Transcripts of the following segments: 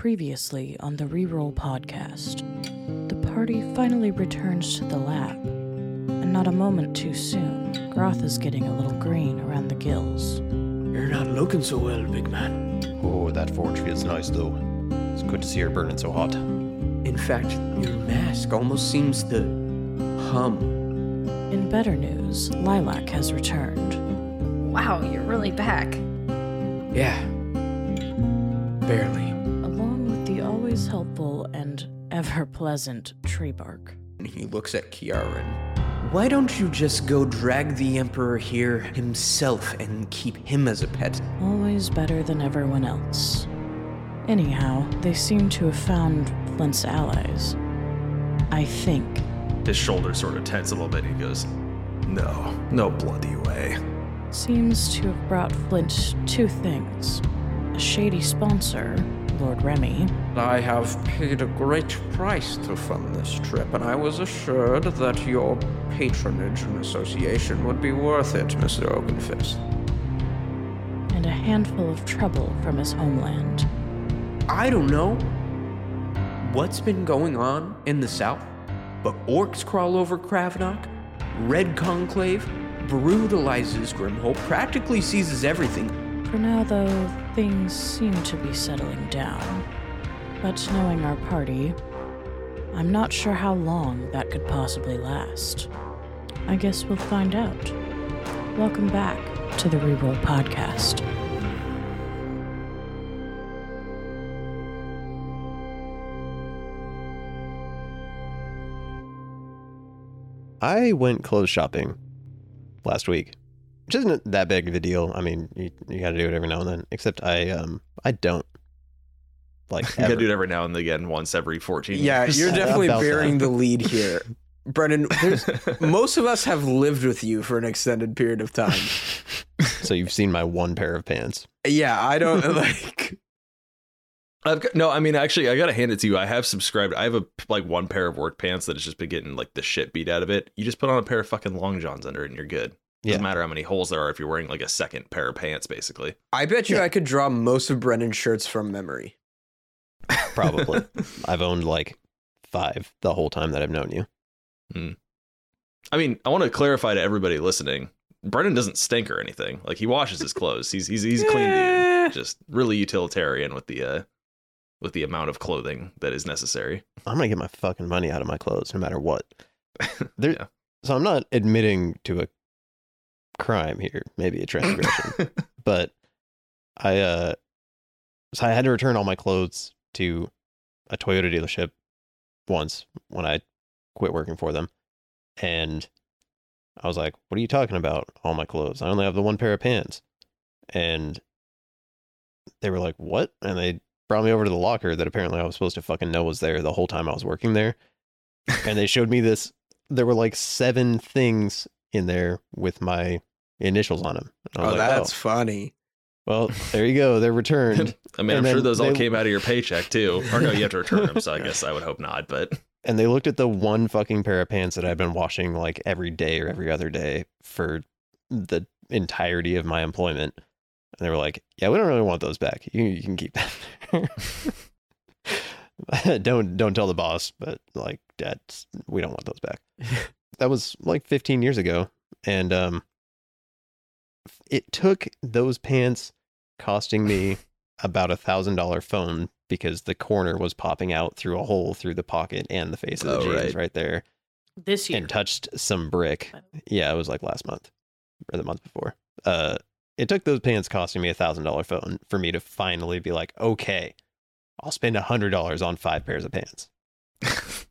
Previously on the Reroll podcast, the party finally returns to the lab, and not a moment too soon, Groth is getting a little green around the gills. You're not looking so well, big man. Oh, that forge feels nice though. It's good to see her burning so hot. In fact, your mask almost seems to hum. In better news, Lilac has returned. Wow, you're really back. Yeah. Barely. Along with the always helpful and ever pleasant tree bark. And He looks at Kiaran. Why don't you just go drag the Emperor here himself and keep him as a pet? Always better than everyone else. Anyhow, they seem to have found Flint's allies. I think. His shoulders sort of tense a little bit. And he goes, "No, no bloody way." Seems to have brought Flint two things a shady sponsor, Lord Remy, I have paid a great price to fund this trip, and I was assured that your patronage and association would be worth it, Mr. Oakenfist. and a handful of trouble from his homeland. I don't know what's been going on in the south, but orcs crawl over Kravnak, Red Conclave brutalizes Grimholt, practically seizes everything. For now, though, things seem to be settling down. But knowing our party, I'm not sure how long that could possibly last. I guess we'll find out. Welcome back to the Reroll Podcast. I went clothes shopping last week, which isn't that big of a deal. I mean, you, you got to do it every now and then. Except I um I don't like You gotta do it every now and again, once every fourteen. Yeah, years. you're definitely bearing that. the lead here. Brendan. most of us have lived with you for an extended period of time. so you've seen my one pair of pants. Yeah, I don't like. I've got, no, I mean, actually, I gotta hand it to you. I have subscribed. I have a like one pair of work pants that has just been getting like the shit beat out of it. You just put on a pair of fucking long johns under it, and you're good. Doesn't Yeah. matter how many holes there are if you're wearing like a second pair of pants, basically. I bet you Yeah. I could draw most of Brennan's shirts from memory. Probably. I've owned like five the whole time that I've known you. I mean, I want to clarify to everybody listening. Brennan doesn't stink or anything. Like he washes his clothes. He's he's he's a clean dude. Just really utilitarian with the uh with the amount of clothing that is necessary. I'm gonna get my fucking money out of my clothes no matter what. There, Yeah. So I'm not admitting to a crime here, maybe a transgression, but I uh, so I had to return all my clothes to a Toyota dealership once when I quit working for them, and I was like, "What are you talking about? All my clothes? I only have the one pair of pants," and they were like, "What?" And they brought me over to the locker that apparently I was supposed to fucking know was there the whole time I was working there. And they showed me this. There were like seven things in there with my initials on them. Oh, like, that's funny. well, there you go. They're returned. I mean, And I'm sure then those all came out of your paycheck too. Or no, you have to return them. So I guess I would hope not. But and they looked at the one fucking pair of pants that I've been washing like every day or every other day for the entirety of my employment. And they were like, "Yeah, we don't really want those back. You, you can keep that." don't don't tell the boss, but like that's we don't want those back. that was like 15 years ago, and um, it took those pants costing me about a thousand dollar phone because the corner was popping out through a hole through the pocket and the face of the Oh, jeans right. right. there This year. and touched some brick. Yeah, it was like last month or the month before. Uh, it took those pants costing me a thousand dollar phone for me to finally be like, okay, I'll spend a hundred dollars on five pairs of pants.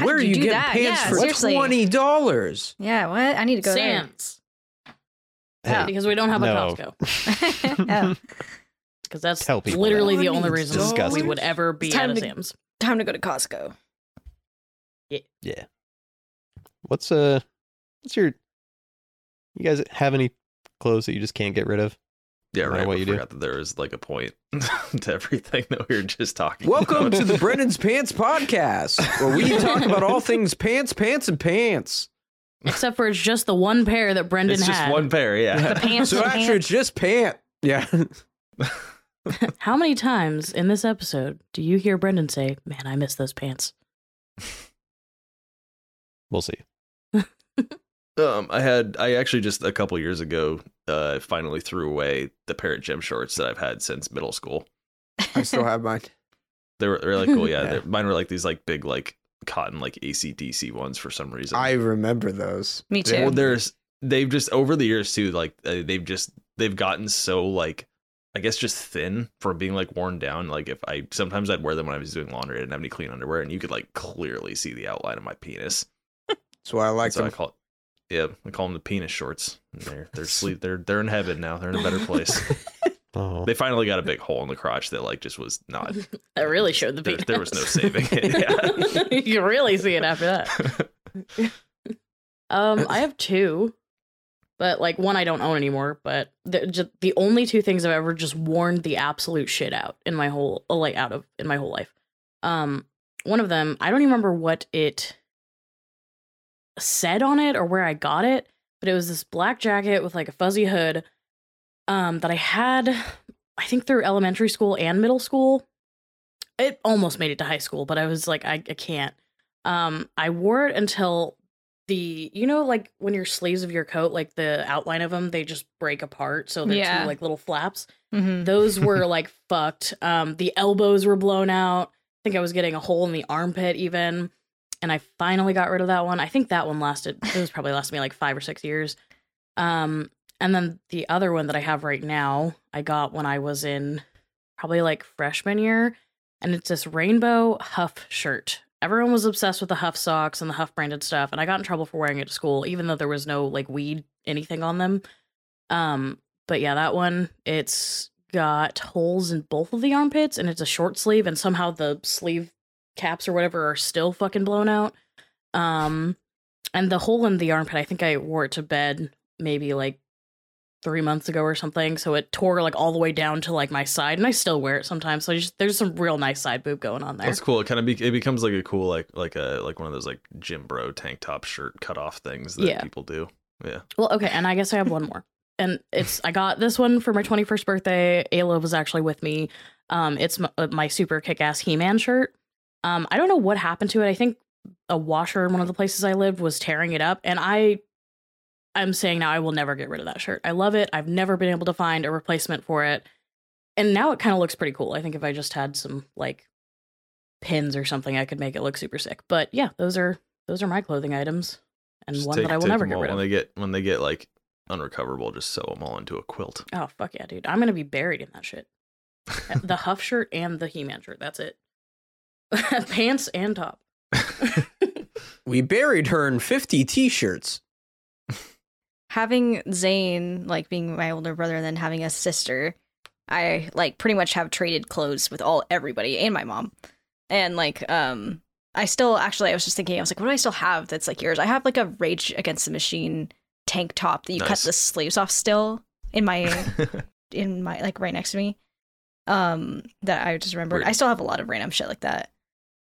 Where are you, you getting that? pants yeah, for seriously. twenty dollars? Yeah, what? I need to go Sam's. Yeah. Because we don't have a No. Costco. oh, Because that's Tell people literally that. the only reason Disgusting. we would ever be time at a to- Sam's. time to go to Costco. Yeah. What's uh, what's your? You guys have any clothes that you just can't get rid of? yeah, right. what I you do. forgot that there was like a point to everything that we were just talking. Welcome about. to the Brennan's Pants Podcast, where we talk about all things pants, pants, and pants. Except for it's just the one pair that Brendan It's just had. one pair. Yeah. The pants so and actually, pants. it's just pant. Yeah. How many times in this episode do you hear Brendan say, Man, I miss those pants? We'll see. Um, I had I actually just a couple years ago uh finally threw away the pair of gym shorts that I've had since middle school. I still have mine. They were they're like cool, yeah. Yeah. they're- Mine were like these like big like cotton like ACDC ones for some reason. I remember those. Me too. well, there's they've just over the years too like uh, they've just they've gotten so like I guess just thin from being like worn down. Like if I sometimes I'd wear them when I was doing laundry, I didn't have any clean underwear, and you could like clearly see the outline of my penis. That's why I like so I them. call it, yeah, I call them the penis shorts. And They're they're sleep they're they're in heaven now. They're in a better place. Oh, they finally got a big hole in the crotch that like just was not. I really showed the There, penis. there was no saving it. Yeah. you can really see it after that. Um, I have two, but like one I don't own anymore. But the just, the only two things I've ever just worn the absolute shit out in my whole uh, like out of in my whole life. Um, one of them I don't even remember what it said on it or where I got it, but it was this black jacket with like a fuzzy hood. Um, that I had, I think through elementary school and middle school. It almost made it to high school, but I was like, I, I can't. Um, I wore it until the you know like when your sleeves of your coat like the outline of them they just break apart so they're Yeah. two like little flaps Mhm. those were like fucked um the elbows were blown out i think i was getting a hole in the armpit even and i finally got rid of that one i think that one lasted it was probably lasted me like five or six years um and then the other one that i have right now i got when i was in probably like freshman year and it's this rainbow huff shirt. Everyone was obsessed with the huff socks and the huff branded stuff and i got in trouble for wearing it to school even though there was no like weed anything on them. Um but yeah that one it's got holes in both of the armpits and it's a short sleeve and somehow the sleeve caps or whatever are still fucking blown out. Um and the hole in the armpit i think i wore it to bed maybe like three months ago or something so it tore like all the way down to like my side and i still wear it sometimes so just there's some real nice side boob going on there That's cool. It kind of be, it becomes like a cool like like a like one of those like gym bro tank top shirt cut off things that Yeah. people do. Yeah. Well, okay, and I guess I have one more. And it's I got this one for my 21st birthday. Ayla was actually with me. Um it's my, uh, my super kick-ass He-Man shirt. Um I don't know what happened to it. I think a washer in one of the places I lived was tearing it up and I I'm saying now I will never get rid of that shirt. I love it. I've never been able to find a replacement for it. And now it kind of looks pretty cool. I think if I just had some like pins or something I could make it look super sick. But yeah, those are those are my clothing items and Just one take- that I will never get rid of. when they get when they get like unrecoverable. Just sew them all into a quilt. Oh fuck yeah, dude! I'm gonna be buried in that shit. Uh, the Huff shirt and the He-Man shirt. That's it. Pants and top. We buried her in 50 t-shirts. Having Zane like being my older brother and then having a sister, I like pretty much have traded clothes with all everybody and my mom. And like um I still actually I was just thinking I was like what do I still have that's like yours? I have like a Rage Against the Machine tank top that you cut the sleeves off still in my in my like right next to me. Um that I just remembered. Weird. I still have a lot of random shit like that.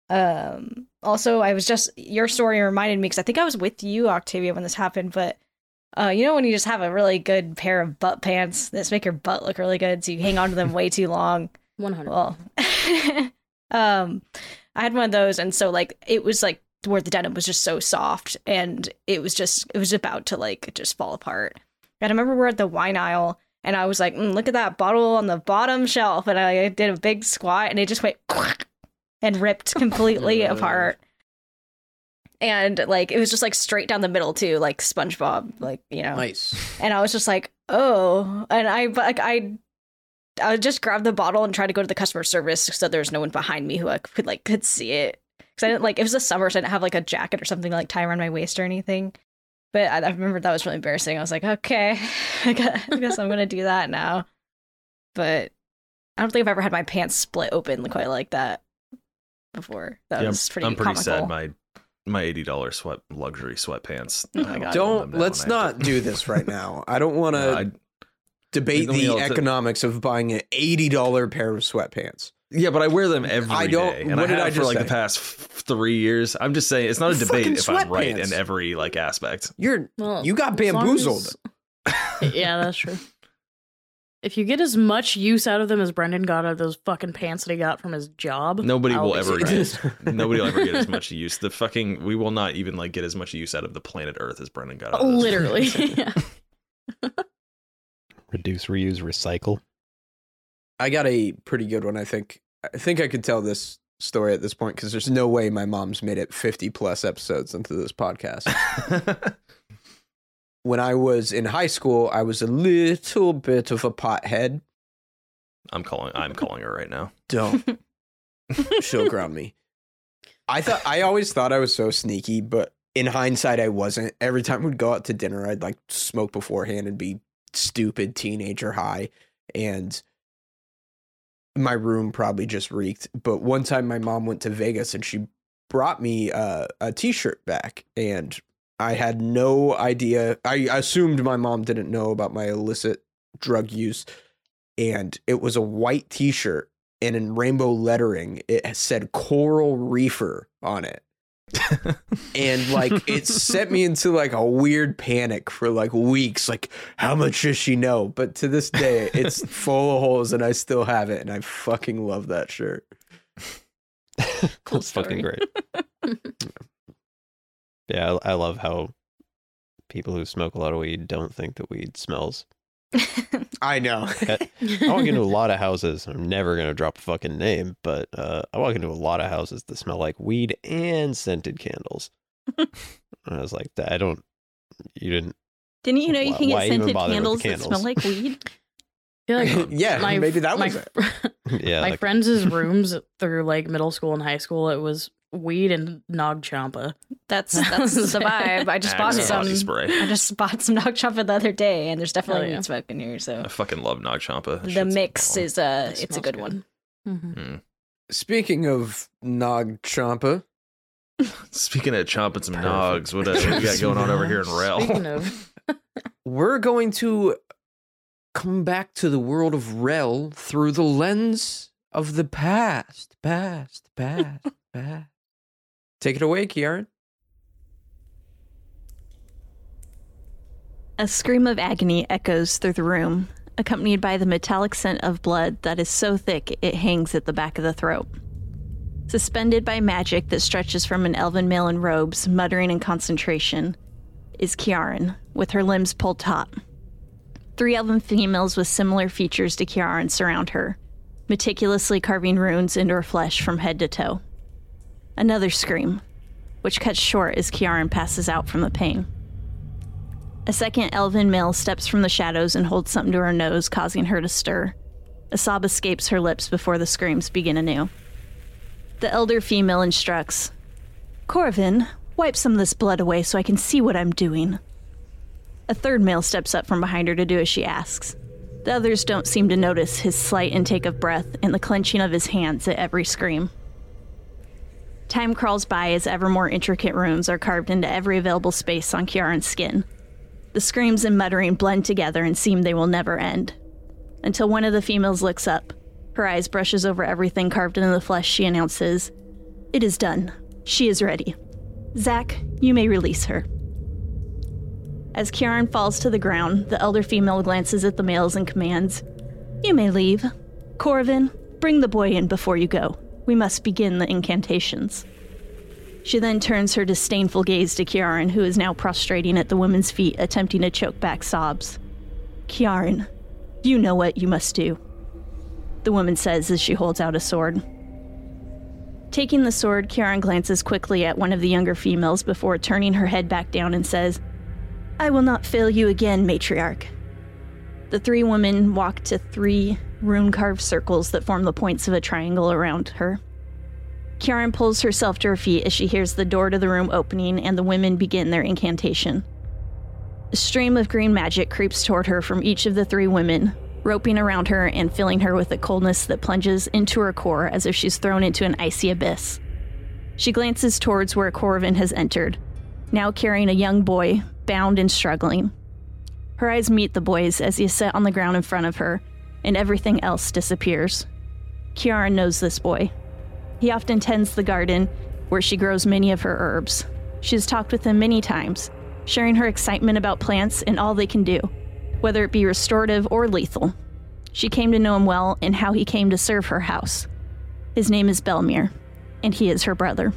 Um also I was just your story reminded me cuz I think I was with you Octavia when this happened but uh, you know when you just have a really good pair of butt pants that make your butt look really good, so you hang on to them way too long. 100. Well, um, I had one of those, and so like it was like where the denim was just so soft, and it was just it was about to like just fall apart. And I remember we're at the wine aisle, and I was like, mm, "Look at that bottle on the bottom shelf," and I did a big squat, and it just went and ripped completely apart. And like it was just like straight down the middle too, like SpongeBob, like you know Nice. and I was just like, oh, and I but like I. I just grabbed the bottle and tried to go to the customer service so there's no one behind me who I could like could see it because I didn't like it was the summer so I didn't have like a jacket or something to, like tie around my waist or anything. But I, I remember that was really embarrassing. I was like, okay, I guess, I guess I'm gonna do that now. But I don't think I've ever had my pants split open quite like that before. That Yeah, was pretty. I'm pretty comical. sad. My my eighty dollars sweat luxury sweatpants. Oh my God. Don't let's and I have not do this right now. I don't want to No, debate the also- economics of buying an $80 pair of sweatpants. yeah, but I wear them every day, I don't- and what I did have I for like say? the past f- three years. I'm just saying it's not a They're debate fucking if I'm right sweatpants. in every like aspect. You're Well, you got as bamboozled. as- yeah, that's true. If you get as much use out of them as Brendan got out of those fucking pants that he got from his job, Nobody I'll will ever say this. nobody will ever get as much use. The fucking we will not even like get as much use out of the planet Earth as Brendan got out of this. literally. yeah. Reduce, reuse, recycle. I got a pretty good one. I think. I think I could tell this story at this point because there's no way my mom's made it 50 plus episodes into this podcast. When I was in high school, I was a little bit of a pothead. I'm calling I'm calling her right now. Don't. She'll ground me. I thought I always thought I was so sneaky, but in hindsight, I wasn't. Every time we'd go out to dinner, I'd like smoke beforehand and be stupid teenager high, and my room probably just reeked. But one time, my mom went to Vegas and she brought me uh, a T-shirt back, and I had no idea. I assumed my mom didn't know about my illicit drug use, and it was a white T-shirt, and in rainbow lettering, it said "Coral Reefer" on it and like it set me into like a weird panic for like weeks like how much does she know but to this day it's full of holes and i still have it and i fucking love that shirt Cool That's fucking story. great. yeah, I, I love how people who smoke a lot of weed don't think that weed smells. i know I walk into a lot of houses. I'm never gonna drop a fucking name, but uh, I walk into a lot of houses that smell like weed and scented candles. and I was like, I don't. You didn't. Didn't you know you can get scented bother with candles, that smell like weed? I feel like yeah my maybe that my, was it Yeah, my like, friends' rooms through like middle school and high school, it was weed and nog champa. That's that's the vibe. I just bought some. spray. I just bought some Nog Champa the other day, and there's definitely Hell yeah. weed smoke in here. So I fucking love Nog Champa. That the mix bomb. is uh, It it's a good, good. one. Mhm. speaking of nog champa Speaking of chomping some Perfect. nogs, what, uh, what we got going on over here in Rel? Speaking of, we're going to come back to the world of rel through the lens of the past past past past take it away Kiaran. A scream of agony echoes through the room, accompanied by the metallic scent of blood that is so thick it hangs at the back of the throat. Suspended by magic that stretches from an elven male in robes, muttering in concentration, is Kiaran, with her limbs pulled taut. Three elven females with similar features to Kiaran surround her, meticulously carving runes into her flesh from head to toe. Another scream, which cuts short as Kiaran passes out from the pain. A second elven male steps from the shadows and holds something to her nose, causing her to stir. A sob escapes her lips before the screams begin anew. The elder female instructs Corvin, wipe some of this blood away so I can see what I'm doing. A third male steps up from behind her to do as she asks. The others don't seem to notice his slight intake of breath and the clenching of his hands at every scream. Time crawls by as ever more intricate runes are carved into every available space on Kiaran's skin. The screams and muttering blend together and seem they will never end. Until one of the females looks up. Her eyes brushes over everything carved into the flesh. She announces, It is done. She is ready. Zack, you may release her. As Kiaran falls to the ground, the elder female glances at the males and commands, You may leave. Corvin, bring the boy in before you go. We must begin the incantations. She then turns her disdainful gaze to Kiaran, who is now prostrating at the woman's feet, attempting to choke back sobs. Kiaran, you know what you must do. The woman says as she holds out a sword. Taking the sword, Kiaran glances quickly at one of the younger females before turning her head back down and says, I will not fail you again, matriarch. The three women walk to three rune carved circles that form the points of a triangle around her. Kiaran pulls herself to her feet as she hears the door to the room opening and the women begin their incantation. A stream of green magic creeps toward her from each of the three women, roping around her and filling her with a coldness that plunges into her core as if she's thrown into an icy abyss. She glances towards where Corvin has entered, now carrying a young boy, bound and struggling. Her eyes meet the boy's as he is set on the ground in front of her, and everything else disappears. Kiaran knows this boy. He often tends the garden where she grows many of her herbs. She has talked with him many times, sharing her excitement about plants and all they can do, whether it be restorative or lethal. She came to know him well and how he came to serve her house. His name is Belmir, and he is her brother.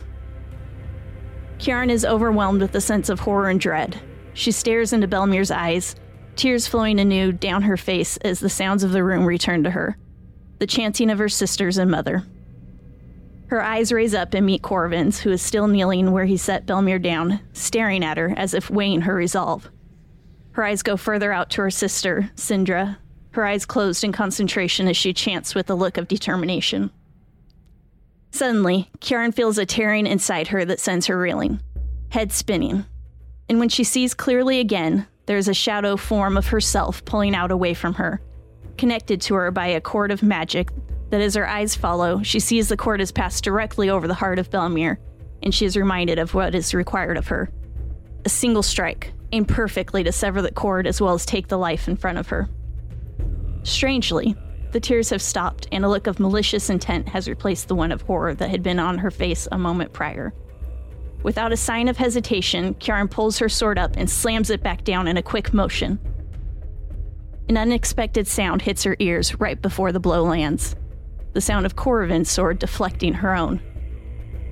Kiaran is overwhelmed with a sense of horror and dread. She stares into Belmir's eyes, tears flowing anew down her face as the sounds of the room return to her the chanting of her sisters and mother. Her eyes raise up and meet Corvin's, who is still kneeling where he set Belmir down, staring at her as if weighing her resolve. Her eyes go further out to her sister, Sindra, her eyes closed in concentration as she chants with a look of determination. Suddenly, Kiaran feels a tearing inside her that sends her reeling, head spinning. And when she sees clearly again, there is a shadow form of herself pulling out away from her, connected to her by a cord of magic that as her eyes follow, she sees the cord has passed directly over the heart of Belmir, and she is reminded of what is required of her. A single strike, aimed perfectly to sever the cord as well as take the life in front of her. Strangely, the tears have stopped, and a look of malicious intent has replaced the one of horror that had been on her face a moment prior. Without a sign of hesitation, Kiaran pulls her sword up and slams it back down in a quick motion. An unexpected sound hits her ears right before the blow lands the sound of Corvin's sword deflecting her own.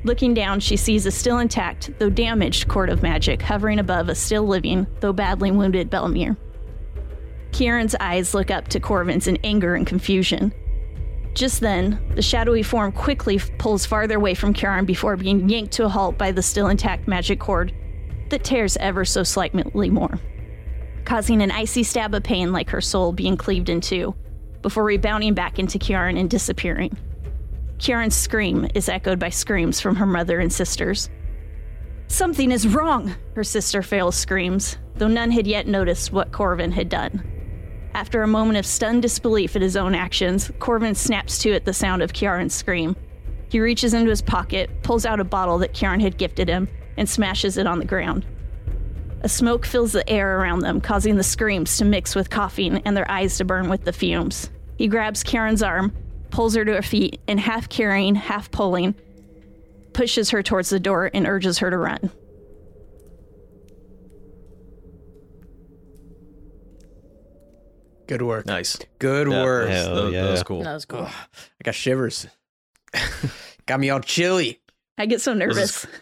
Looking down, she sees a still intact, though damaged, cord of magic hovering above a still living, though badly wounded Belmir. Kiaran's eyes look up to Corvin's in anger and confusion. Just then, the shadowy form quickly pulls farther away from Kiaran before being yanked to a halt by the still intact magic cord that tears ever so slightly more, causing an icy stab of pain like her soul being cleaved in two, before rebounding back into Kiaran and disappearing. Kiaran's scream is echoed by screams from her mother and sisters. Something is wrong, her sister Fail screams, though none had yet noticed what Corvin had done. After a moment of stunned disbelief at his own actions, Corvin snaps to it at the sound of Kiaran's scream. He reaches into his pocket, pulls out a bottle that Kiaran had gifted him, and smashes it on the ground. A smoke fills the air around them, causing the screams to mix with coughing and their eyes to burn with the fumes. He grabs Karen's arm, pulls her to her feet, and half carrying, half pulling, pushes her towards the door and urges her to run. Good work. Nice. Good Yeah, work. that was- Hell that, that was cool. That was cool. Ugh, I got shivers. got me all chilly. I get so This is- nervous.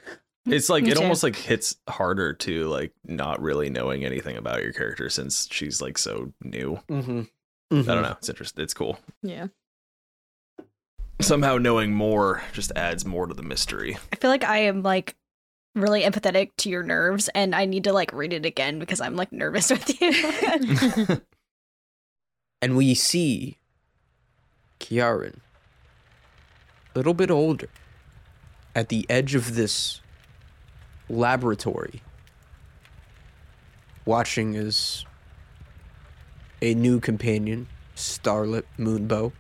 It's like it almost like hits harder to like not really knowing anything about your character since she's like so new. Mm-hmm. I don't know. It's interesting. It's cool. Yeah. Somehow knowing more just adds more to the mystery. I feel like I am like really empathetic to your nerves and I need to like read it again because I'm like nervous with you. And we see Kiaran, a little bit older, at the edge of this laboratory, watching as a new companion, Starlit Moonbow,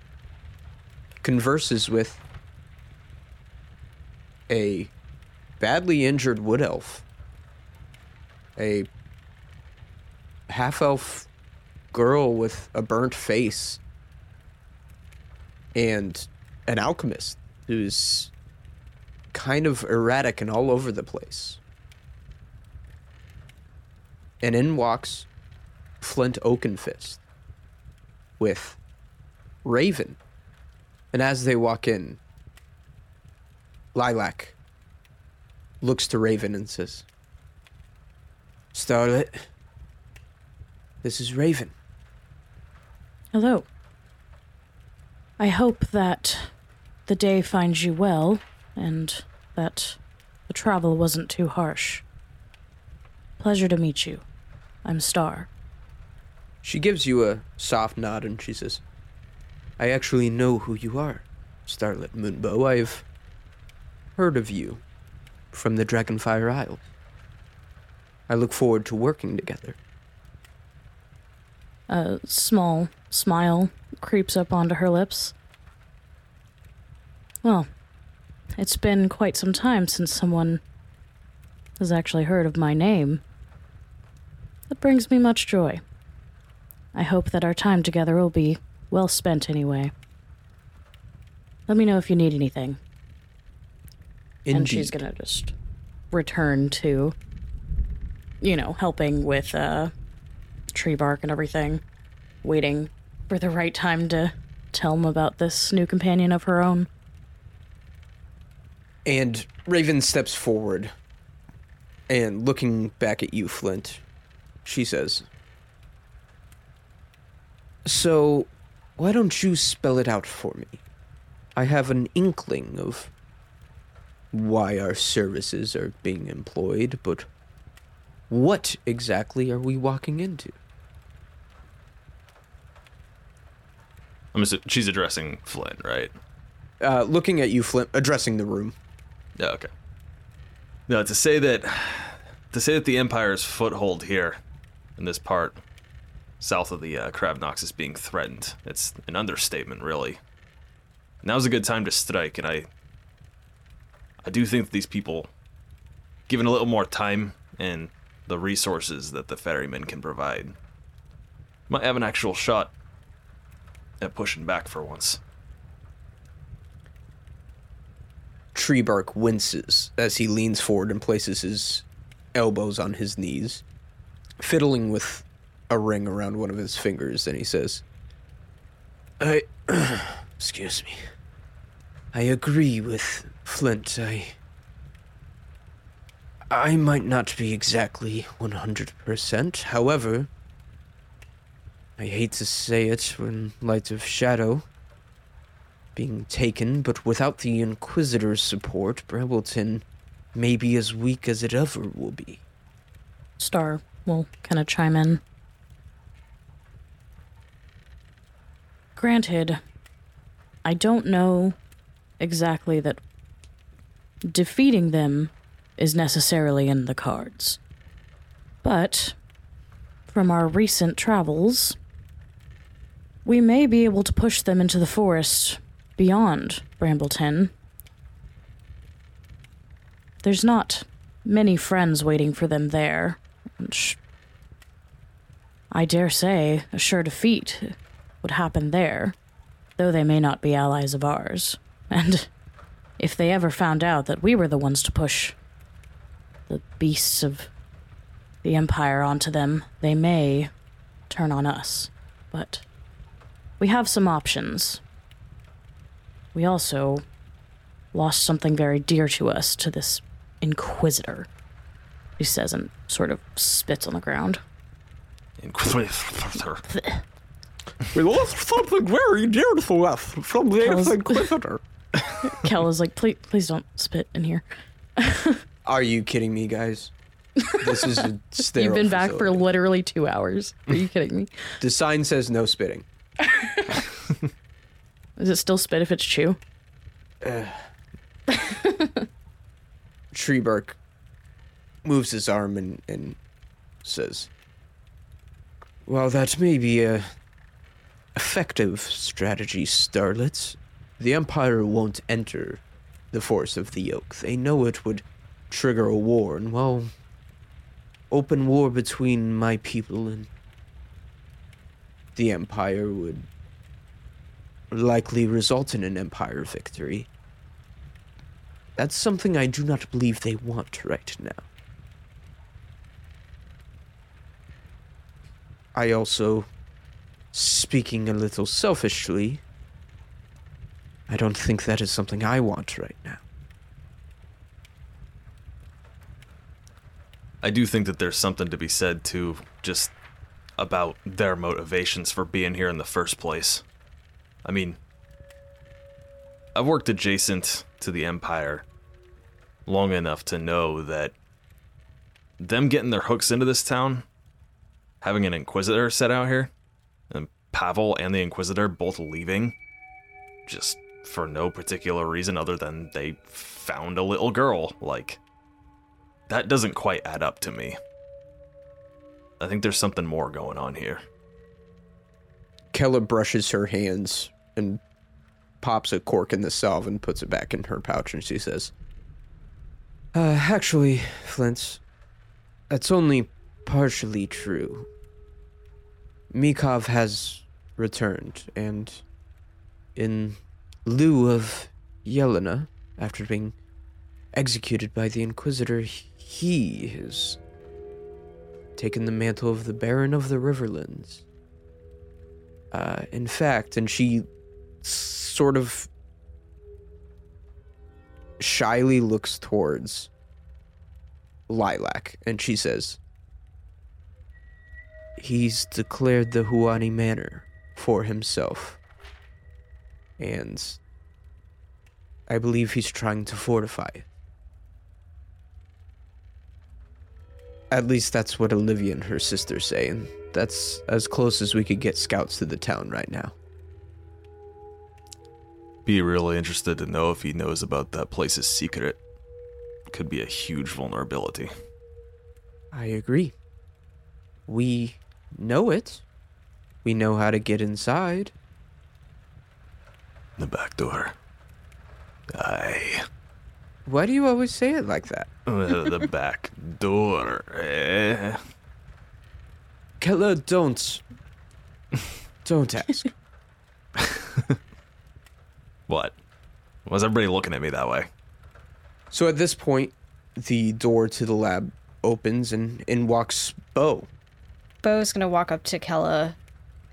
converses with a badly injured wood elf, a half elf girl with a burnt face, and an alchemist who's kind of erratic and all over the place. And in walks Flint Oakenfist with Raven. And as they walk in, Lilac looks to Raven and says, Starlit, this is Raven. Hello. I hope that the day finds you well and that the travel wasn't too harsh. Pleasure to meet you. I'm Star. She gives you a soft nod and she says, I actually know who you are, Starlit Moonbow. I've heard of you from the Dragonfire Isles. I look forward to working together. A small smile creeps up onto her lips. Well, it's been quite some time since someone has actually heard of my name. That brings me much joy. I hope that our time together will be well spent anyway. Let me know if you need anything. And she's gonna just return to, you know, helping with uh, tree bark and everything, waiting the right time to tell him about this new companion of her own. And Raven steps forward and looking back at you, Flint, she says, So, why don't you spell it out for me? I have an inkling of why our services are being employed, but what exactly are we walking into? I'm assu- she's addressing Flint, right? Uh, looking at you, Flint, addressing the room. Yeah, okay. No, to say that to say that the Empire's foothold here in this part south of the uh, Kravnox is being threatened, it's an understatement, really. Now's a good time to strike, and I I do think that these people, given a little more time and the resources that the ferrymen can provide, might have an actual shot at pushing back for once. Treebark winces as he leans forward and places his elbows on his knees, fiddling with a ring around one of his fingers, and he says, I. excuse me. I agree with Flint. I. I might not be exactly 100%. However, I hate to say it in light of Shadow being taken, but without the Inquisitor's support, Brambleton may be as weak as it ever will be. Star will kind of chime in. Granted, I don't know exactly that defeating them is necessarily in the cards. But from our recent travels, we may be able to push them into the forest beyond Brambleton. There's not many friends waiting for them there. and I dare say a sure defeat would happen there, though they may not be allies of ours. And if they ever found out that we were the ones to push the beasts of the Empire onto them, they may turn on us. But we have some options. We also lost something very dear to us to this Inquisitor. He says and sort of spits on the ground. Inquisitor. We lost something very dear to us from the Kel's- Inquisitor. Kel is like, please, please don't spit in here. Are you kidding me, guys? This is a sterile You've been back for literally two hours. Are you kidding me? The sign says no spitting. Is it still spit if it's chew? Uh. Treebark moves his arm and, and says, Well, that may be a effective strategy, Starlets. The Empire won't enter the force of the yoke. They know it would trigger a war, and well, open war between my people and the Empire would likely result in an Empire victory. That's something I do not believe they want right now. I also, speaking a little selfishly, I don't think that is something I want right now. I do think that there's something to be said too, just about their motivations for being here in the first place. I mean, I've worked adjacent to the Empire long enough to know that them getting their hooks into this town, having an Inquisitor set out here, and Pavel and the Inquisitor both leaving, just for no particular reason other than they found a little girl, like, that doesn't quite add up to me. I think there's something more going on here. Kella brushes her hands and pops a cork in the salve and puts it back in her pouch, and she says, uh, Actually, Flint, that's only partially true. Mikov has returned, and in lieu of Yelena, after being executed by the Inquisitor, he has taken the mantle of the Baron of the Riverlands. Uh, in fact, and she sort of shyly looks towards Lilac and she says, He's declared the Huani Manor for himself. And I believe he's trying to fortify it. At least that's what Olivia and her sister say, and that's as close as we could get scouts to the town right now. Be really interested to know if he knows about that place's secret. Could be a huge vulnerability. I agree. We know it. We know how to get inside. The back door. Aye. Why do you always say it like that? Uh, the back door. Eh? Kella, don't. Don't ask. What? Was everybody looking at me that way? so at this point, the door to the lab opens and in walks Bo. Bo's gonna walk up to Kella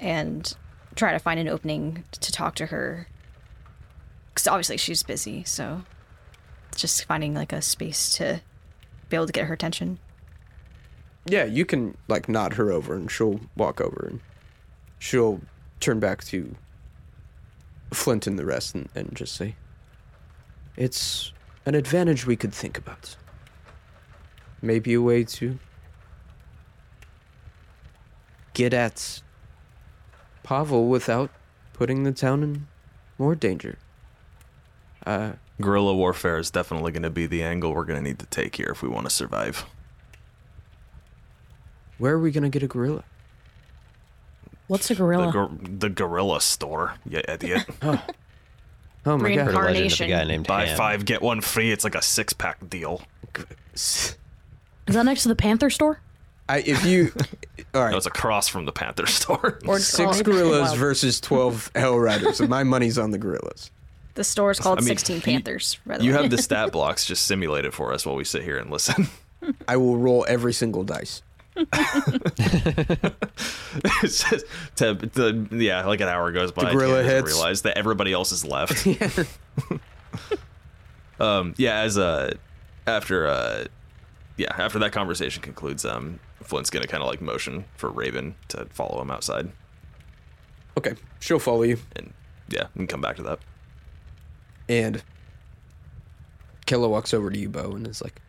and try to find an opening to talk to her. Because obviously she's busy, so it's just finding like a space to be able to get her attention. Yeah, you can like nod her over and she'll walk over and she'll turn back to Flint and the rest and, and just say, It's an advantage we could think about. Maybe a way to get at Pavel without putting the town in more danger. Uh, Guerrilla warfare is definitely going to be the angle we're going to need to take here if we want to survive. where are we gonna get a gorilla? What's a The, gorilla? gor- the gorilla store, you idiot. Oh my god. Heard a legend of a Carnation. guy named Buy Ham. five, get one free. It's like a six pack deal. Is that next to the Panther store? I, if you, all right, No, it's across from the Panther store. Or six gorillas versus twelve hell riders. and my money's on the gorillas. The store is called I mean, 16 Panthers. by you have the stat blocks. Just simulate it for us while we sit here and listen. I will roll every single dice. It to, to- yeah, like an hour goes by. The gorilla Tam doesn't hits. Realize that everybody else is left. yeah. um, yeah, as uh, after uh, yeah, after that conversation concludes, um, Flint's gonna kind of like motion for Raven to follow him outside, Okay, she'll follow you. and yeah, we can come back to that. And Kella walks over to you, Bo, and is like,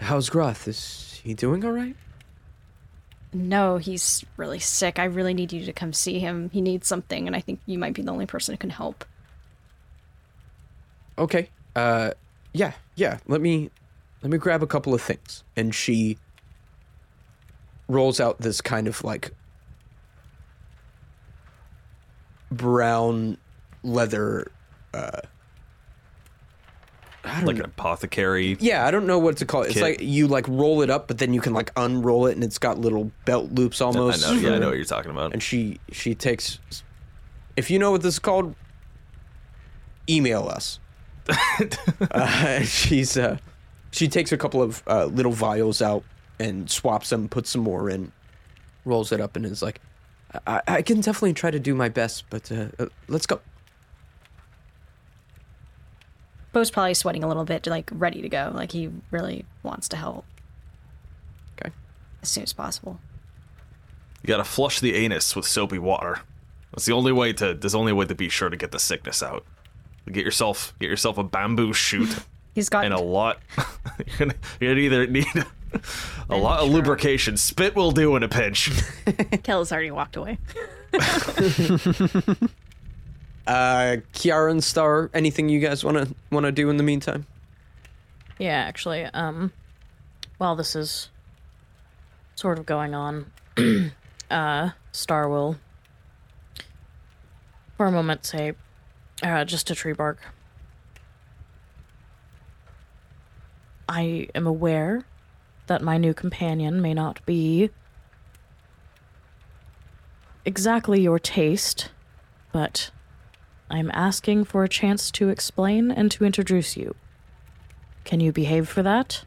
How's Groth? Is he doing all right? No, he's really sick. I really need you to come see him. He needs something, and I think you might be the only person who can help. Okay. Uh yeah, yeah. Let me let me grab a couple of things. And she rolls out this kind of like brown leather uh Like an apothecary. Yeah, I don't know what to call it. It's Kit. like you like roll it up, but then you can like unroll it, and it's got little belt loops almost. I know. Yeah, I know what you're talking about. And she she takes. If you know what this is called, email us. uh, she's uh, she takes a couple of uh, little vials out and swaps them, puts some more in, rolls it up, and is like, "I, I can definitely try to do my best, but uh, uh, let's go." Bo's probably sweating a little bit, like ready to go. Like he really wants to help Okay. as soon as possible. You gotta flush the anus with soapy water. That's the only way to. There's only way to be sure to get the sickness out. Get yourself, get yourself a bamboo shoot He's got and a lot. you're, gonna, you're gonna either need a lot of lubrication. Spit will do in a pinch. Kella's already walked away. Uh, Kiara and Star, anything you guys want to want to do in the meantime? Yeah, actually, um, while this is sort of going on, uh, Star will, for a moment, say, uh, just a Tree Bark, I am aware that my new companion may not be exactly your taste, but I'm asking for a chance to explain and to introduce you. Can you behave for that?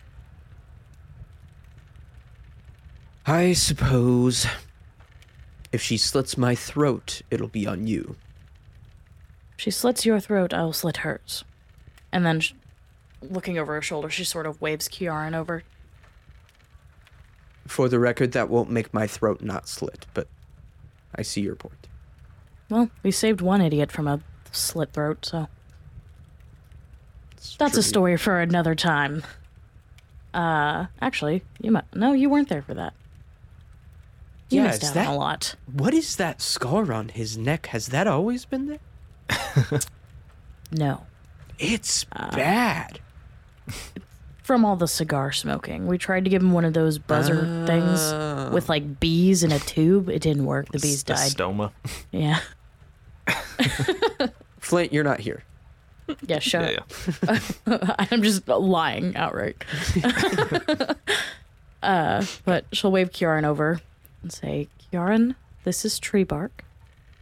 I suppose If she slits my throat, it'll be on you. If she slits your throat, I will slit hers. And then, sh- looking over her shoulder, she sort of waves Kiaran over. For the record, that won't make my throat not slit, but I see your point. Well, we saved one idiot from a slit throat, so It's that's a story for another time. Uh, actually, you might. No, you weren't there for that. You Yeah, missed out that- on a lot. What is that scar on his neck? Has that always been there? No. It's Uh, bad. From all the cigar smoking. We tried to give him one of those buzzer things Oh. with like bees in a tube. It didn't work. The bees died. stoma. Yeah. Flint, you're not here. Yeah, shut Yeah, up. I'm just lying outright. uh, but she'll wave Kiaran over and say, Kiaran, this is Tree Bark.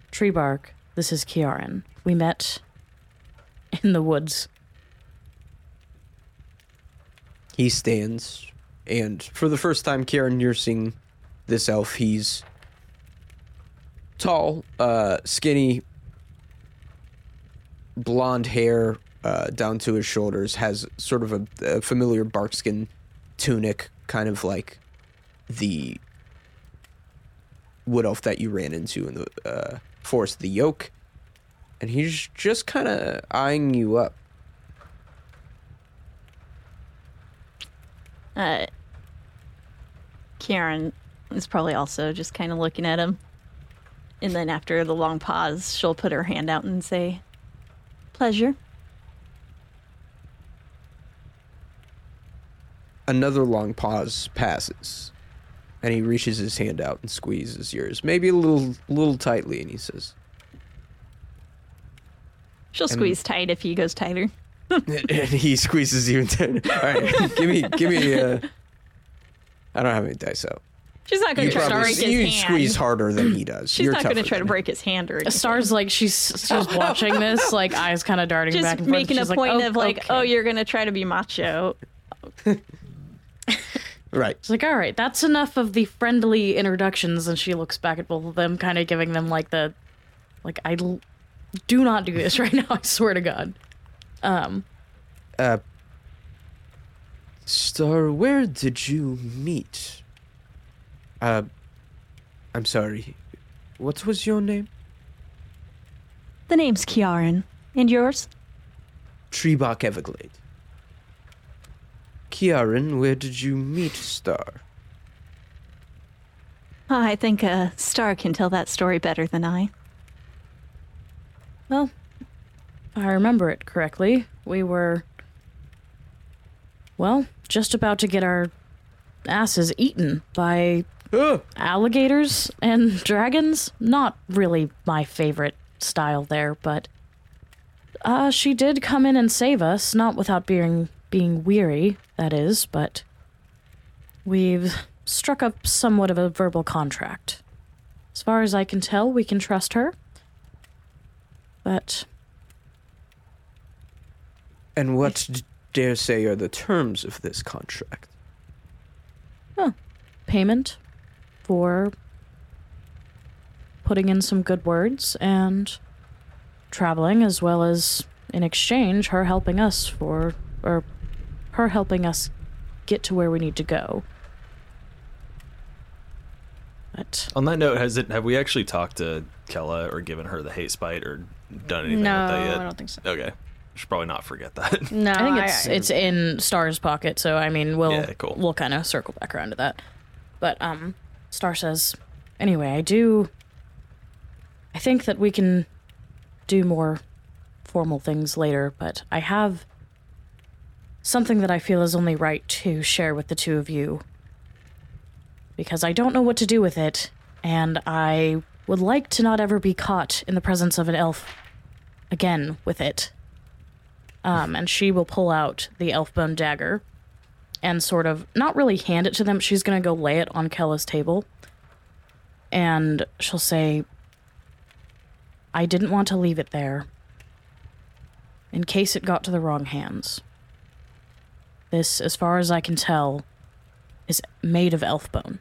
Tree Bark, this is Kiaran. We met in the woods. He stands, and for the first time, Kiaran, you're seeing this elf. He's tall, uh, skinny, blonde hair uh, down to his shoulders, has sort of a, a familiar barkskin tunic, kind of like the wood elf that you ran into in the uh, forest of the yoke. And he's just kind of eyeing you up. Uh, Kiaran is probably also just kind of looking at him. And then after the long pause, she'll put her hand out and say, Pleasure. Another long pause passes, and he reaches his hand out and squeezes yours, maybe a little, little tightly, and he says, She'll And- squeeze tight if he goes tighter. and he squeezes you. All right, give me, give me. Uh, I don't have any dice out. She's not going to try to probably break his you hand. squeeze harder than he does. She's You're not going to try to break his hand or anything. Star's like she's she's watching this, like eyes kind of darting just back and forth. making a She's like, point "Oh, of like, okay." oh, you're going to try to be macho. Right. She's like, all right, that's enough of the friendly introductions. And she looks back at both of them, kind of giving them like the, like, I l- do not do this right now. I swear to God. Um, Uh, Star, where did you meet? Uh, I'm sorry. What was your name? The name's Kiaran. And yours? Treebach Everglade. Kiaran, where did you meet Star? I think uh, Star can tell that story better than I. well, if I remember it correctly. We were, well, just about to get our asses eaten by Alligators and dragons. Not really my favorite style there, but uh, she did come in and save us, not without being being weary, that is, but we've struck up somewhat of a verbal contract. As far as I can tell, we can trust her. But and what d- dare say are the terms of this contract? payment for putting in some good words and traveling as well as in exchange her helping us for or her helping us get to where we need to go but On that note, has it have we actually talked to Kella or given her the hate spite or done anything no, with that yet? I don't think so. Okay. Should probably not forget that. No, i think it's it's in star's pocket so i mean we'll Yeah, cool. we'll kind of circle back around to that but um star says anyway i do i think that we can do more formal things later but i have something that i feel is only right to share with the two of you. Because i don't know what to do with it and i would like to not ever be caught in the presence of an elf again with it. Um, and she will pull out the elf bone dagger and sort of not really hand it to them. She's gonna go lay it on Kella's table, and she'll say, "I didn't want to leave it there, in case it got to the wrong hands. This, as far as I can tell, is made of elf bone."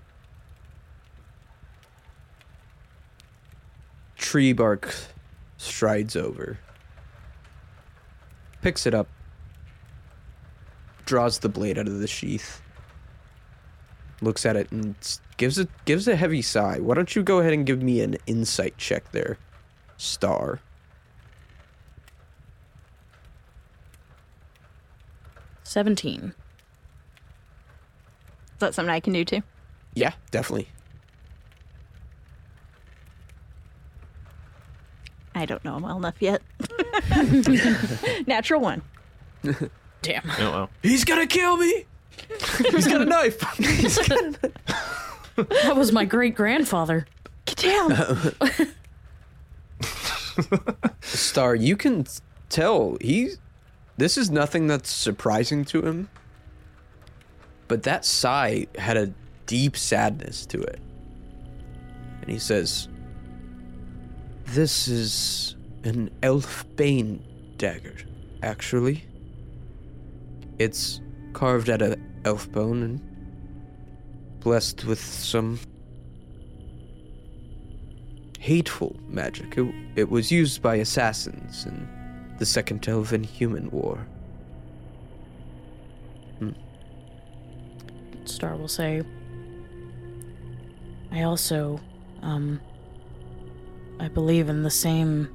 tree bark strides over, picks it up, draws the blade out of the sheath, looks at it, and gives it gives a heavy sigh. Why don't you go ahead and give me an insight check there, Star? Seventeen. Is that something I can do too? Yeah, definitely. I don't know him well enough yet. Natural one. Damn. Oh, wow. He's gonna kill me. He's got a knife. That was my great grandfather. Get down. Star, you can tell he's. This is nothing that's surprising to him. But that sigh had a deep sadness to it. And he says, This is an elf bane dagger, actually. It's carved out of elf bone and blessed with some hateful magic. It, it was used by assassins in the Second Elven Human War. Star will say. I also, um, I believe in the same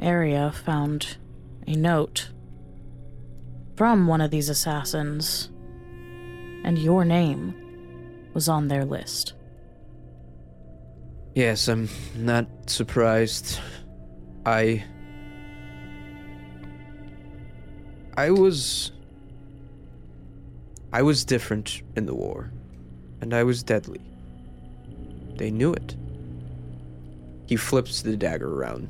area found a note from one of these assassins, and your name was on their list. Yes, I'm not surprised. I. I was. I was different in the war, and I was deadly. They knew it. He flips the dagger around,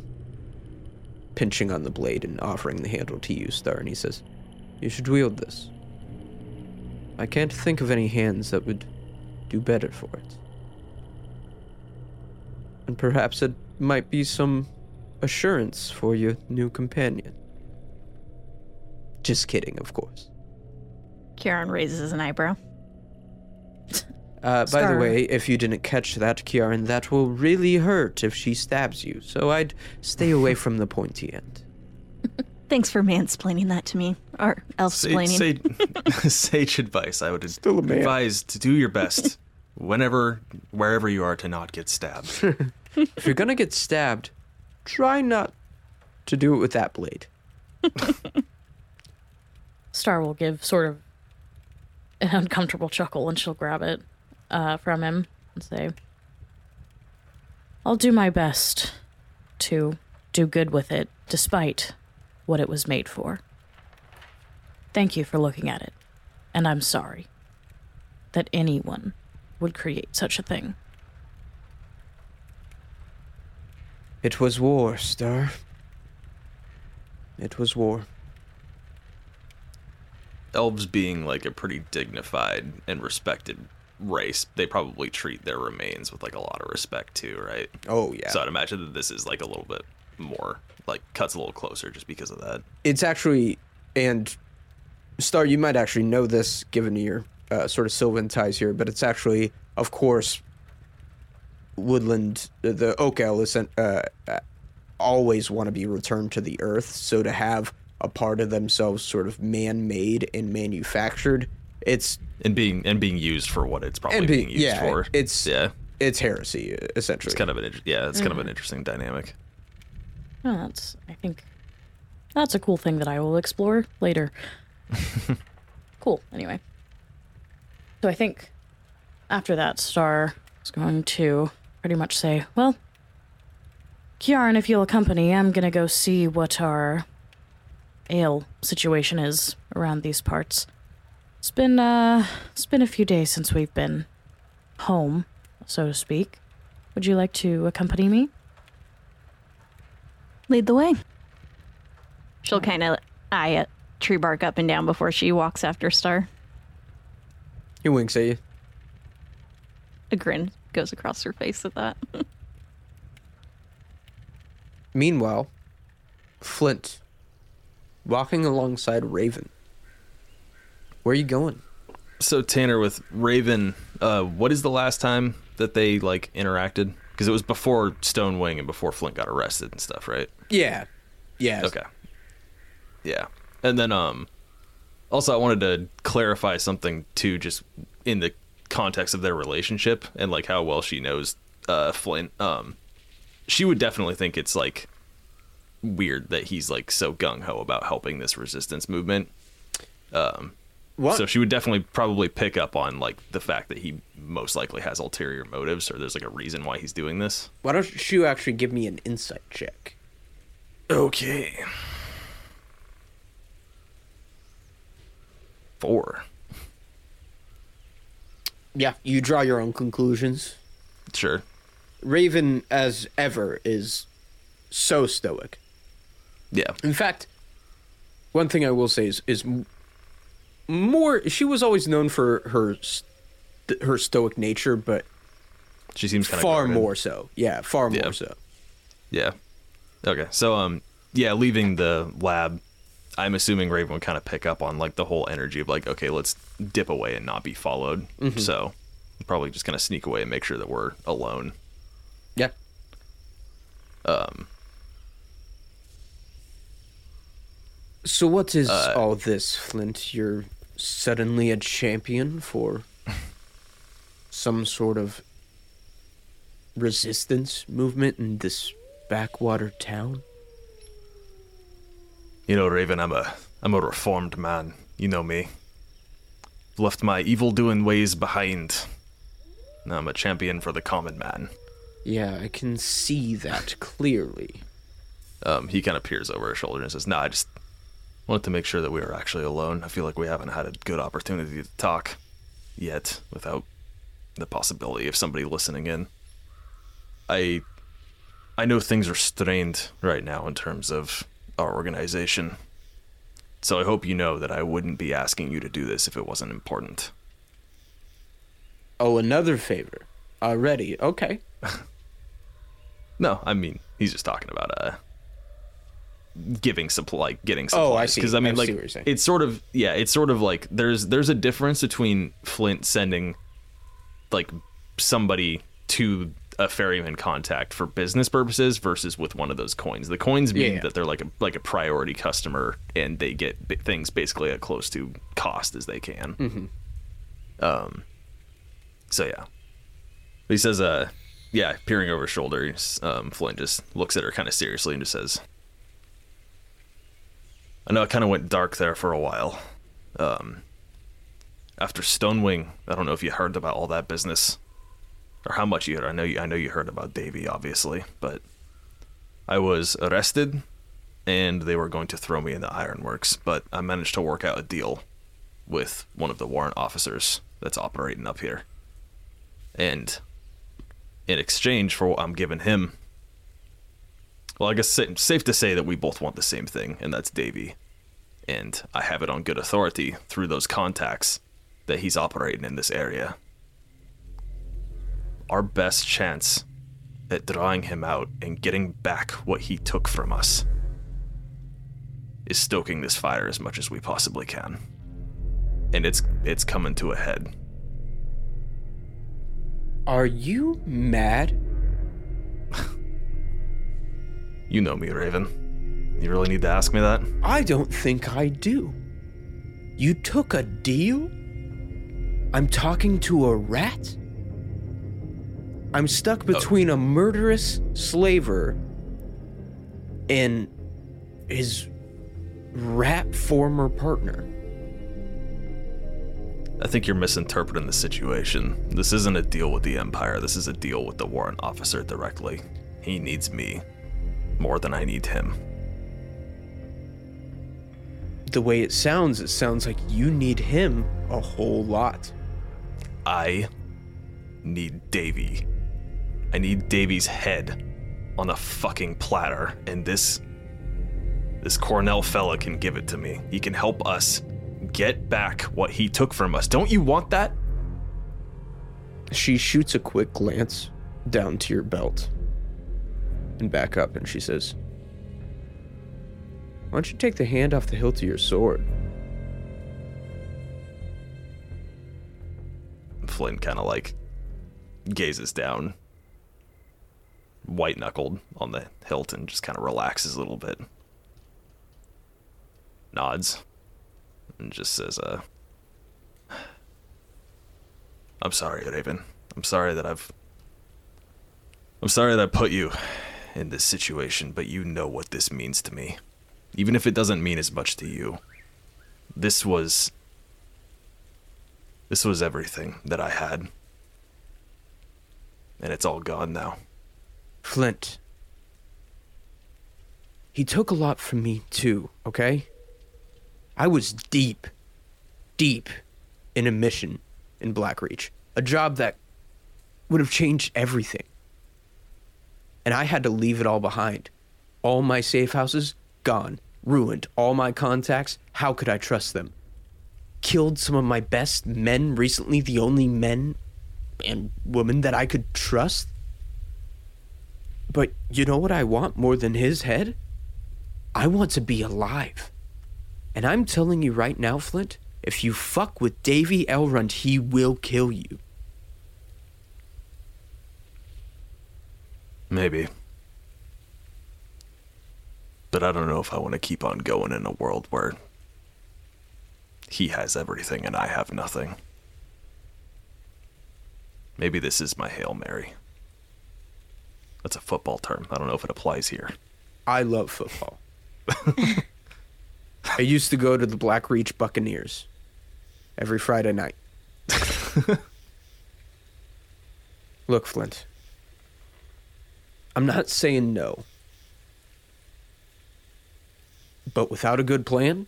pinching on the blade and offering the handle to you, Star, and he says, You should wield this. I can't think of any hands that would do better for it. And perhaps it might be some assurance for your new companion. Just kidding, of course. Kiaran raises an eyebrow. Uh, by the way, if you didn't catch that, Kiaran, that will really hurt if she stabs you, so I'd stay away from the pointy end. Thanks for mansplaining that to me. Or elf Sage, sage, sage advice. I would Still advise to do your best whenever, wherever you are, to not get stabbed. If you're gonna get stabbed, try not to do it with that blade. Star will give sort of an uncomfortable chuckle and she'll grab it uh, from him and say, I'll do my best to do good with it despite what it was made for. Thank you for looking at it, and I'm sorry that anyone would create such a thing. It was war, Star. It was war. Elves being like a pretty dignified and respected race, they probably treat their remains with like a lot of respect too, right? Oh, yeah. So I'd imagine that this is like a little bit more like cuts a little closer just because of that. it's actually and star you might actually know this given your uh, sort of sylvan ties here but it's actually of course woodland the- the oak owl is uh, uh, always want to be returned to the earth so to have a part of themselves sort of man-made and manufactured it's And being and being used for what it's probably and being used yeah for. it's yeah. it's heresy essentially It's kind of an yeah, it's kind of an interesting dynamic. Oh, that's, I think, that's a cool thing that I will explore later. cool, anyway. So I think after that, Star is going to pretty much say, Well, Kiaran, if you'll accompany, I'm going to go see what our ale situation is around these parts. It's been, uh, it's been a few days since we've been home, so to speak. Would you like to accompany me? Lead the way. She'll kind of eye it, tree bark up and down before she walks after Star. he winks at you A grin goes across her face at that. Meanwhile, Flint, walking alongside Raven. Where are you going? So Tanner with Raven, uh, what is the last time that they like interacted? Because it was before Stone Wing and before Flint got arrested and stuff, right? Yeah. Yeah. Okay. Yeah. And then um also I wanted to clarify something too just in the context of their relationship and like how well she knows uh Flint. Um she would definitely think it's like weird that he's like so gung ho about helping this resistance movement. Um What? so she would definitely probably pick up on like the fact that he most likely has ulterior motives or there's like a reason why he's doing this. Why don't you actually give me an insight check? Okay. Four. Yeah. You draw your own conclusions. Sure. Raven, as ever, is so stoic. Yeah. In fact, one thing I will say is is more. She was always known for her her stoic nature, but She seems kind of far more so. Yeah, far Yeah. more so. Yeah. Okay. So um yeah, leaving the lab, I'm assuming Raven would kind of pick up on like the whole energy of like, okay, let's dip away and not be followed. So probably just kind of sneak away and make sure that we're alone. Yeah. Um So what is Uh, all this, Flint? You're suddenly a champion for some sort of resistance movement in this backwater town? You know, Raven, I'm a I'm a reformed man. You know me. Left my evil doing ways behind. Now I'm a champion for the common man. Yeah, I can see that clearly. Um, he kind of peers over his shoulder and says, "Nah, I just wanted to make sure that we are actually alone. I feel like we haven't had a good opportunity to talk yet, without the possibility of somebody listening in. I I know things are strained right now in terms of our organization, so I hope you know that I wouldn't be asking you to do this if it wasn't important. Oh, another favor. Already. Okay. No, I mean he's just talking about uh giving supply, like getting supplies. Oh, I see. Because I mean, I like what you're saying. it's sort of yeah, it's sort of like there's there's a difference between Flint sending like somebody to a ferryman contact for business purposes versus with one of those coins. The coins mean Yeah. that they're like a like a priority customer and they get things basically at close to cost as they can. Mm-hmm. Um. So yeah, he says, uh, yeah, peering over his shoulder, um, Flint just looks at her kind of seriously and just says, I know I kind of went dark there for a while. Um, after Stonewing, I don't know if you heard about all that business or how much you heard. I know you, I know you heard about Davy, obviously, but I was arrested and they were going to throw me in the ironworks, but I managed to work out a deal with one of the warrant officers that's operating up here. And in exchange for what I'm giving him, well, I guess safe to say that we both want the same thing, and that's Davy. And I have it on good authority through those contacts that he's operating in this area. Our best chance at drawing him out and getting back what he took from us is stoking this fire as much as we possibly can. And it's it's coming to a head. Are you mad? You know me, Raven. You really need to ask me that? I don't think I do. You took a deal? I'm talking to a rat? I'm stuck oh. between a murderous slaver and his rat former partner. I think you're misinterpreting the situation. This isn't a deal with the Empire, this is a deal with the warrant officer directly. He needs me more than I need him. The way it sounds, it sounds like you need him a whole lot. I need Davy. I need Davy's head on a fucking platter, and this. This Cornell fella can give it to me. He can help us get back what he took from us. Don't you want that? She shoots a quick glance down to your belt and back up, and she says, Why don't you take the hand off the hilt of your sword? Flint kind of like gazes down. white knuckled on the hilt and just kind of relaxes a little bit. Nods and just says, uh, I'm sorry, Raven. I'm sorry that I've. I'm sorry that I put you in this situation, but you know what this means to me. Even if it doesn't mean as much to you. This was. This was everything that I had. And it's all gone now. Flint. He took a lot from me too, okay? I was deep, deep in a mission in Blackreach. A job that would have changed everything. And I had to leave it all behind. All my safe houses, gone. Ruined. All my contacts, how could I trust them? Killed some of my best men recently, the only men and women that I could trust. But you know what I want more than his head? I want to be alive. And I'm telling you right now, Flint, if you fuck with Davy Elrond, he will kill you. Maybe. But I don't know if I want to keep on going in a world where he has everything and I have nothing. Maybe this is my Hail Mary. That's a football term. I don't know if it applies here. I love football. I used to go to the Blackreach Buccaneers every Friday night. Look, Flint. I'm not saying no. But without a good plan,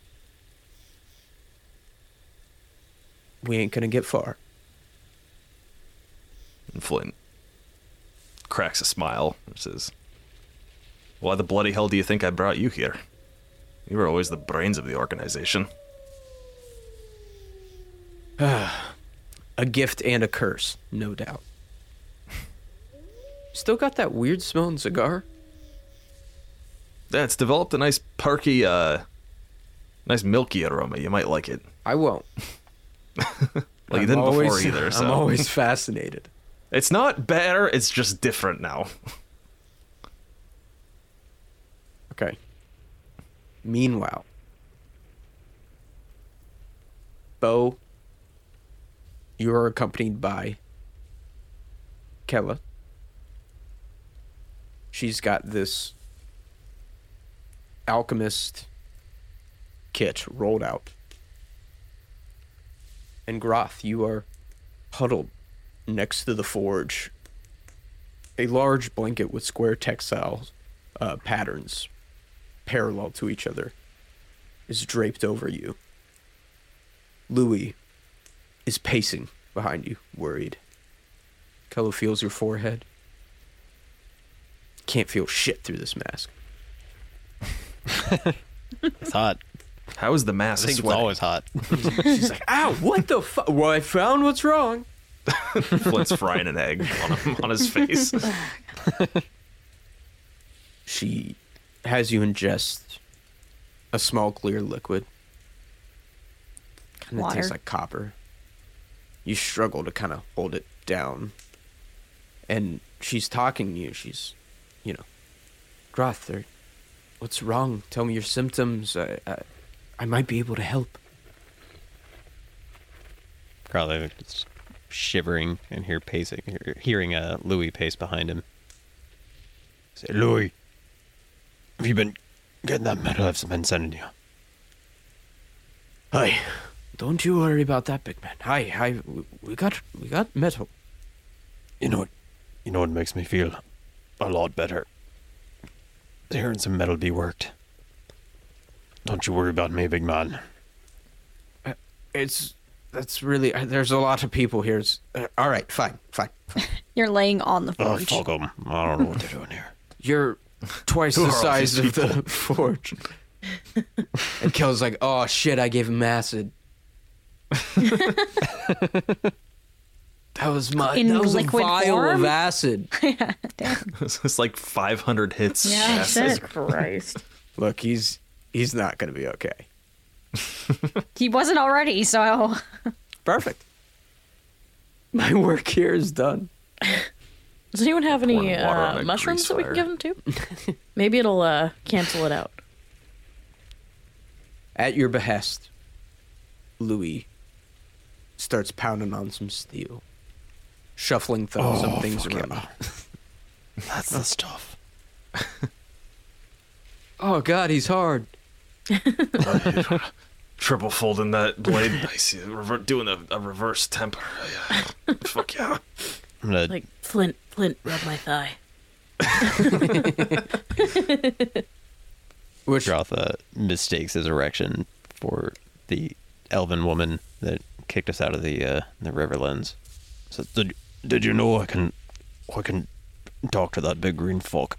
we ain't gonna get far. And Flint cracks a smile and says, Why the bloody hell do you think I brought you here? You were always the brains of the organization. A gift and a curse, no doubt. Still got that weird smelling cigar? Yeah, it's developed a nice perky, uh, nice milky aroma. You might like it. I won't. Like you I'm didn't before always- either. So I'm always fascinated. it's not better. It's just different now. Okay. Meanwhile, Bo, you are accompanied by Kella. She's got this alchemist kit rolled out. And Groth, you are huddled next to the forge. A large blanket with square textile uh, patterns parallel to each other is draped over you. Louis is pacing behind you, worried. Kella feels your forehead. Can't feel shit through this mask. It's hot. How is the I mask think it's always hot. She's like, ow, what the fuck? Well, I found what's wrong. Flint's frying an egg on, him, on his face. She has you ingest a small clear liquid. Kind of Water. tastes like copper. You struggle to kind of hold it down. And she's talking to you. She's, you know, Groth, or what's wrong? Tell me your symptoms. I, I, I might be able to help. Probably is shivering and here pacing, hear- hearing uh, Louis pace behind him. Say, Louis, have you been getting that metal I've been sending you? Hi. Don't you worry about that, big man. Hi, hi. we- We got, we got metal. You know what? You know what makes me feel a lot better? Hearing some metal be worked. Don't you worry about me, big man. It's, that's really, uh, there's a lot of people here. It's, uh, all right, fine, fine, fine. You're laying on the Oh, forge. fuck 'em. I don't know what they're doing here. You're twice the size of the forge. and Kel's like, oh shit, I gave him acid. That was my In that was liquid a vial form? of acid. yeah, it's like 500 hits. Yeah, Acid. shit. Christ. Look, he's he's not gonna be okay. He wasn't already, so Perfect. My work here is done. Does anyone have any Pouring water on uh, mushrooms that we can give him to? Maybe it'll uh, cancel it out. At your behest, Louis starts pounding on some steel, shuffling th- Oh, some things fuck around. yeah. That's the stuff. Oh God, he's hard. Triple folding that blade. I see. Rever- doing a, a reverse temper. Yeah. Fuck yeah. I'm gonna Like Flint, Flint, rub my thigh. Which Drotha mistakes his erection for the elven woman that kicked us out of the uh, the Riverlands. So did did you know I can I can talk to that big green fuck?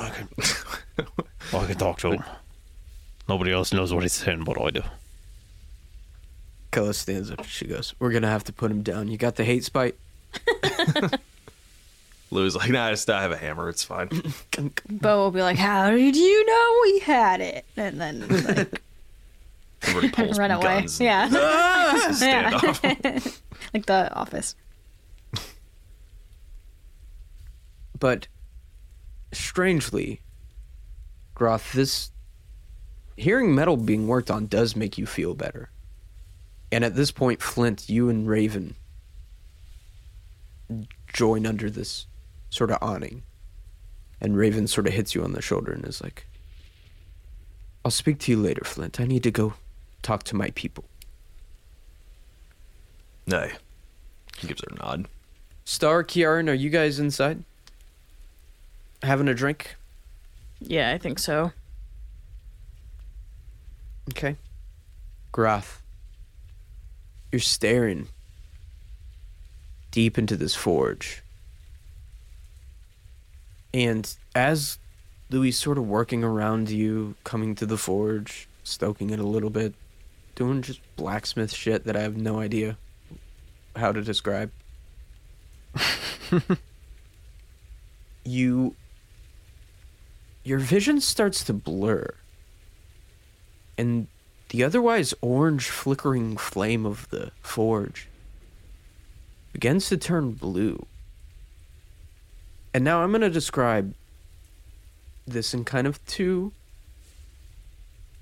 I can I can talk to him. Nobody else knows what he's saying, but I do. Kella stands up. She goes, "We're gonna have to put him down. You got the hate spite." Lou's like, nah, I just I have a hammer. It's fine. Bo will be like, "How did you know we had it?" And then like, Everybody pulls run away. guns and Yeah, Stand Yeah. off. like the office. But strangely, Groth, this hearing metal being worked on does make you feel better. And at this point, Flint, you and Raven join under this sort of awning. And Raven sort of hits you on the shoulder and is like, I'll speak to you later, Flint. I need to go talk to my people. Nay. He gives her a nod. Star, Kiaran, are you guys inside? Having a drink? Yeah, I think so. Okay. Groth, you're staring deep into this forge. And as Louis sort of working around you, coming to the forge, stoking it a little bit, doing just blacksmith shit that I have no idea how to describe. you your vision starts to blur and the otherwise orange flickering flame of the forge begins to turn blue. And now I'm going to describe this in kind of two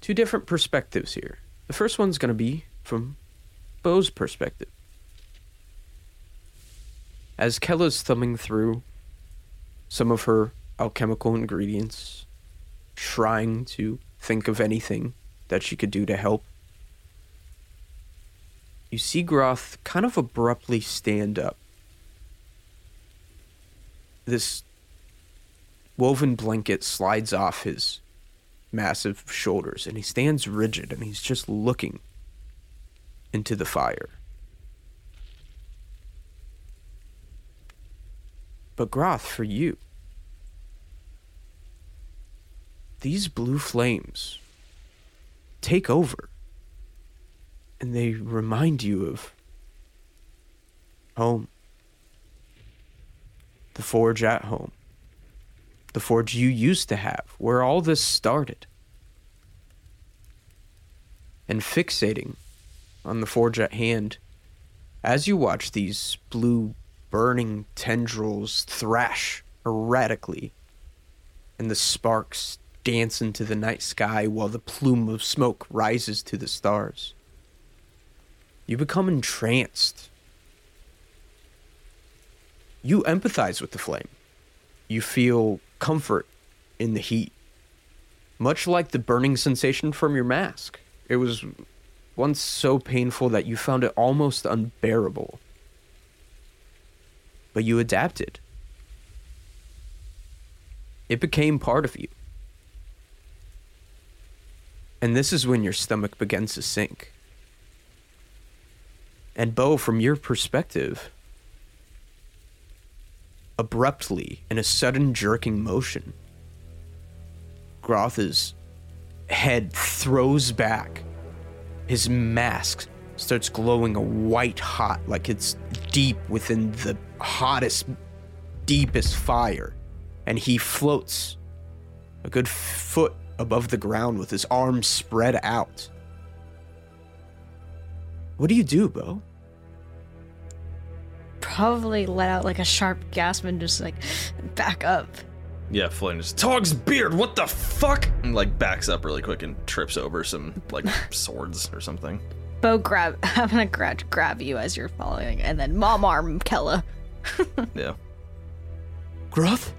two different perspectives here. The first one's going to be from Bo's perspective. As Kella's thumbing through some of her alchemical ingredients, trying to think of anything that she could do to help. You see Groth kind of abruptly stand up. This woven blanket slides off his massive shoulders and he stands rigid and he's just looking into the fire. But Groth, for you, these blue flames take over. And they remind you of home. The forge at home. The forge you used to have, where all this started. And fixating on the forge at hand, as you watch these blue burning tendrils thrash erratically, and the sparks dance into the night sky while the plume of smoke rises to the stars. You become entranced. You empathize with the flame. You feel comfort in the heat. Much like the burning sensation from your mask. It was once so painful that you found it almost unbearable. But you adapted. It became part of you. And this is when your stomach begins to sink. And Bo, from your perspective, abruptly, in a sudden jerking motion, Groth's head throws back. His mask starts glowing a white hot, like it's deep within the hottest, deepest fire. And he floats a good foot above the ground with his arms spread out. What do you do, Bo? probably let out like a sharp gasp and just like back up. Yeah, Floyd just Tog's beard. What the fuck? And like backs up really quick and trips over some like swords or something. Bo grab. I'm gonna grab grab you as you're following, and then mom arm Kella. Yeah. Groth?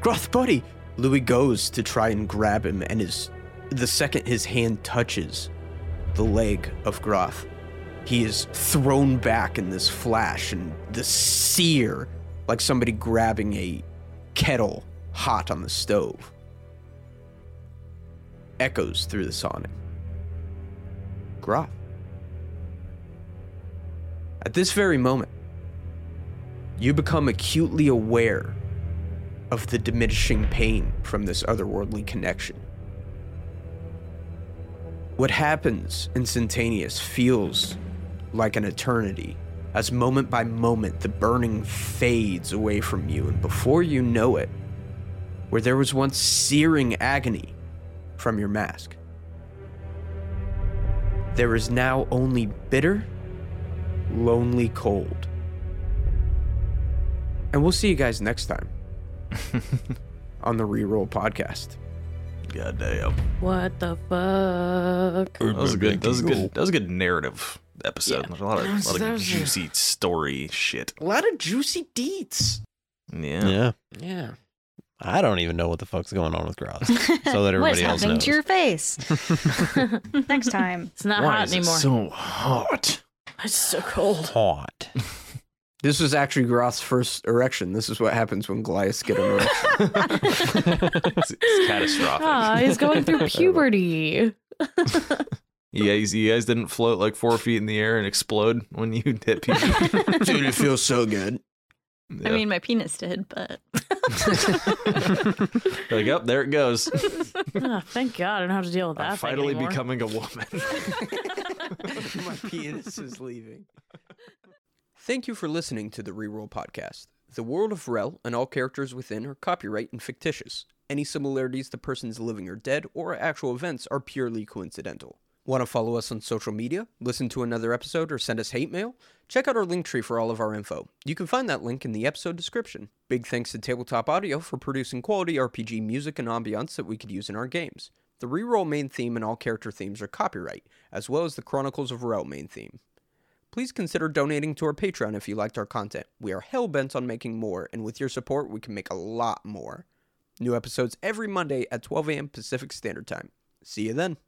Groth, buddy! Louis goes to try and grab him, and his the second his hand touches the leg of Groth, he is thrown back in this flash, and the sear, like somebody grabbing a kettle hot on the stove, echoes through the sonic. Groth. At this very moment, you become acutely aware of the diminishing pain from this otherworldly connection. What happens instantaneous feels like an eternity, as moment by moment the burning fades away from you, and before you know it, where there was once searing agony from your mask, there is now only bitter, lonely cold. And we'll see you guys next time on the Reroll Podcast. God damn. What the fuck? That was a good. That was a good. That was a good narrative episode. Yeah. There's a lot of, That was- lot of was a- juicy story shit. A lot of juicy deets. Yeah. Yeah. Yeah. I don't even know what the fuck's going on with Groth. So that what is everybody else happening knows. to your face? Next time. It's not Why hot is it anymore. so hot? It's so cold. Hot. This was actually Groth's first erection. This is what happens when Goliaths get an erection. It's, it's catastrophic. Ah, he's going through puberty. You guys, you guys didn't float like four feet in the air and explode when you hit people. Dude, it feels so good. I mean, my penis did, but like, up there it goes. Ah, thank God I don't have to deal with that I'm finally anymore. becoming a woman. My penis is leaving. Thank you for listening to the Reroll Podcast. The world of Rel and all characters within are copyright and fictitious. Any similarities to persons living or dead or actual events are purely coincidental. Want to follow us on social media, listen to another episode, or send us hate mail? Check out our link tree for all of our info. You can find that link in the episode description. Big thanks to Tabletop Audio for producing quality RPG music and ambiance that we could use in our games. The Reroll main theme and all character themes are copyright, as well as the Chronicles of Rel main theme. Please consider donating to our Patreon if you liked our content. We are hell bent on making more, and with your support, we can make a lot more. New episodes every Monday at 12 a.m. Pacific Standard Time. See you then.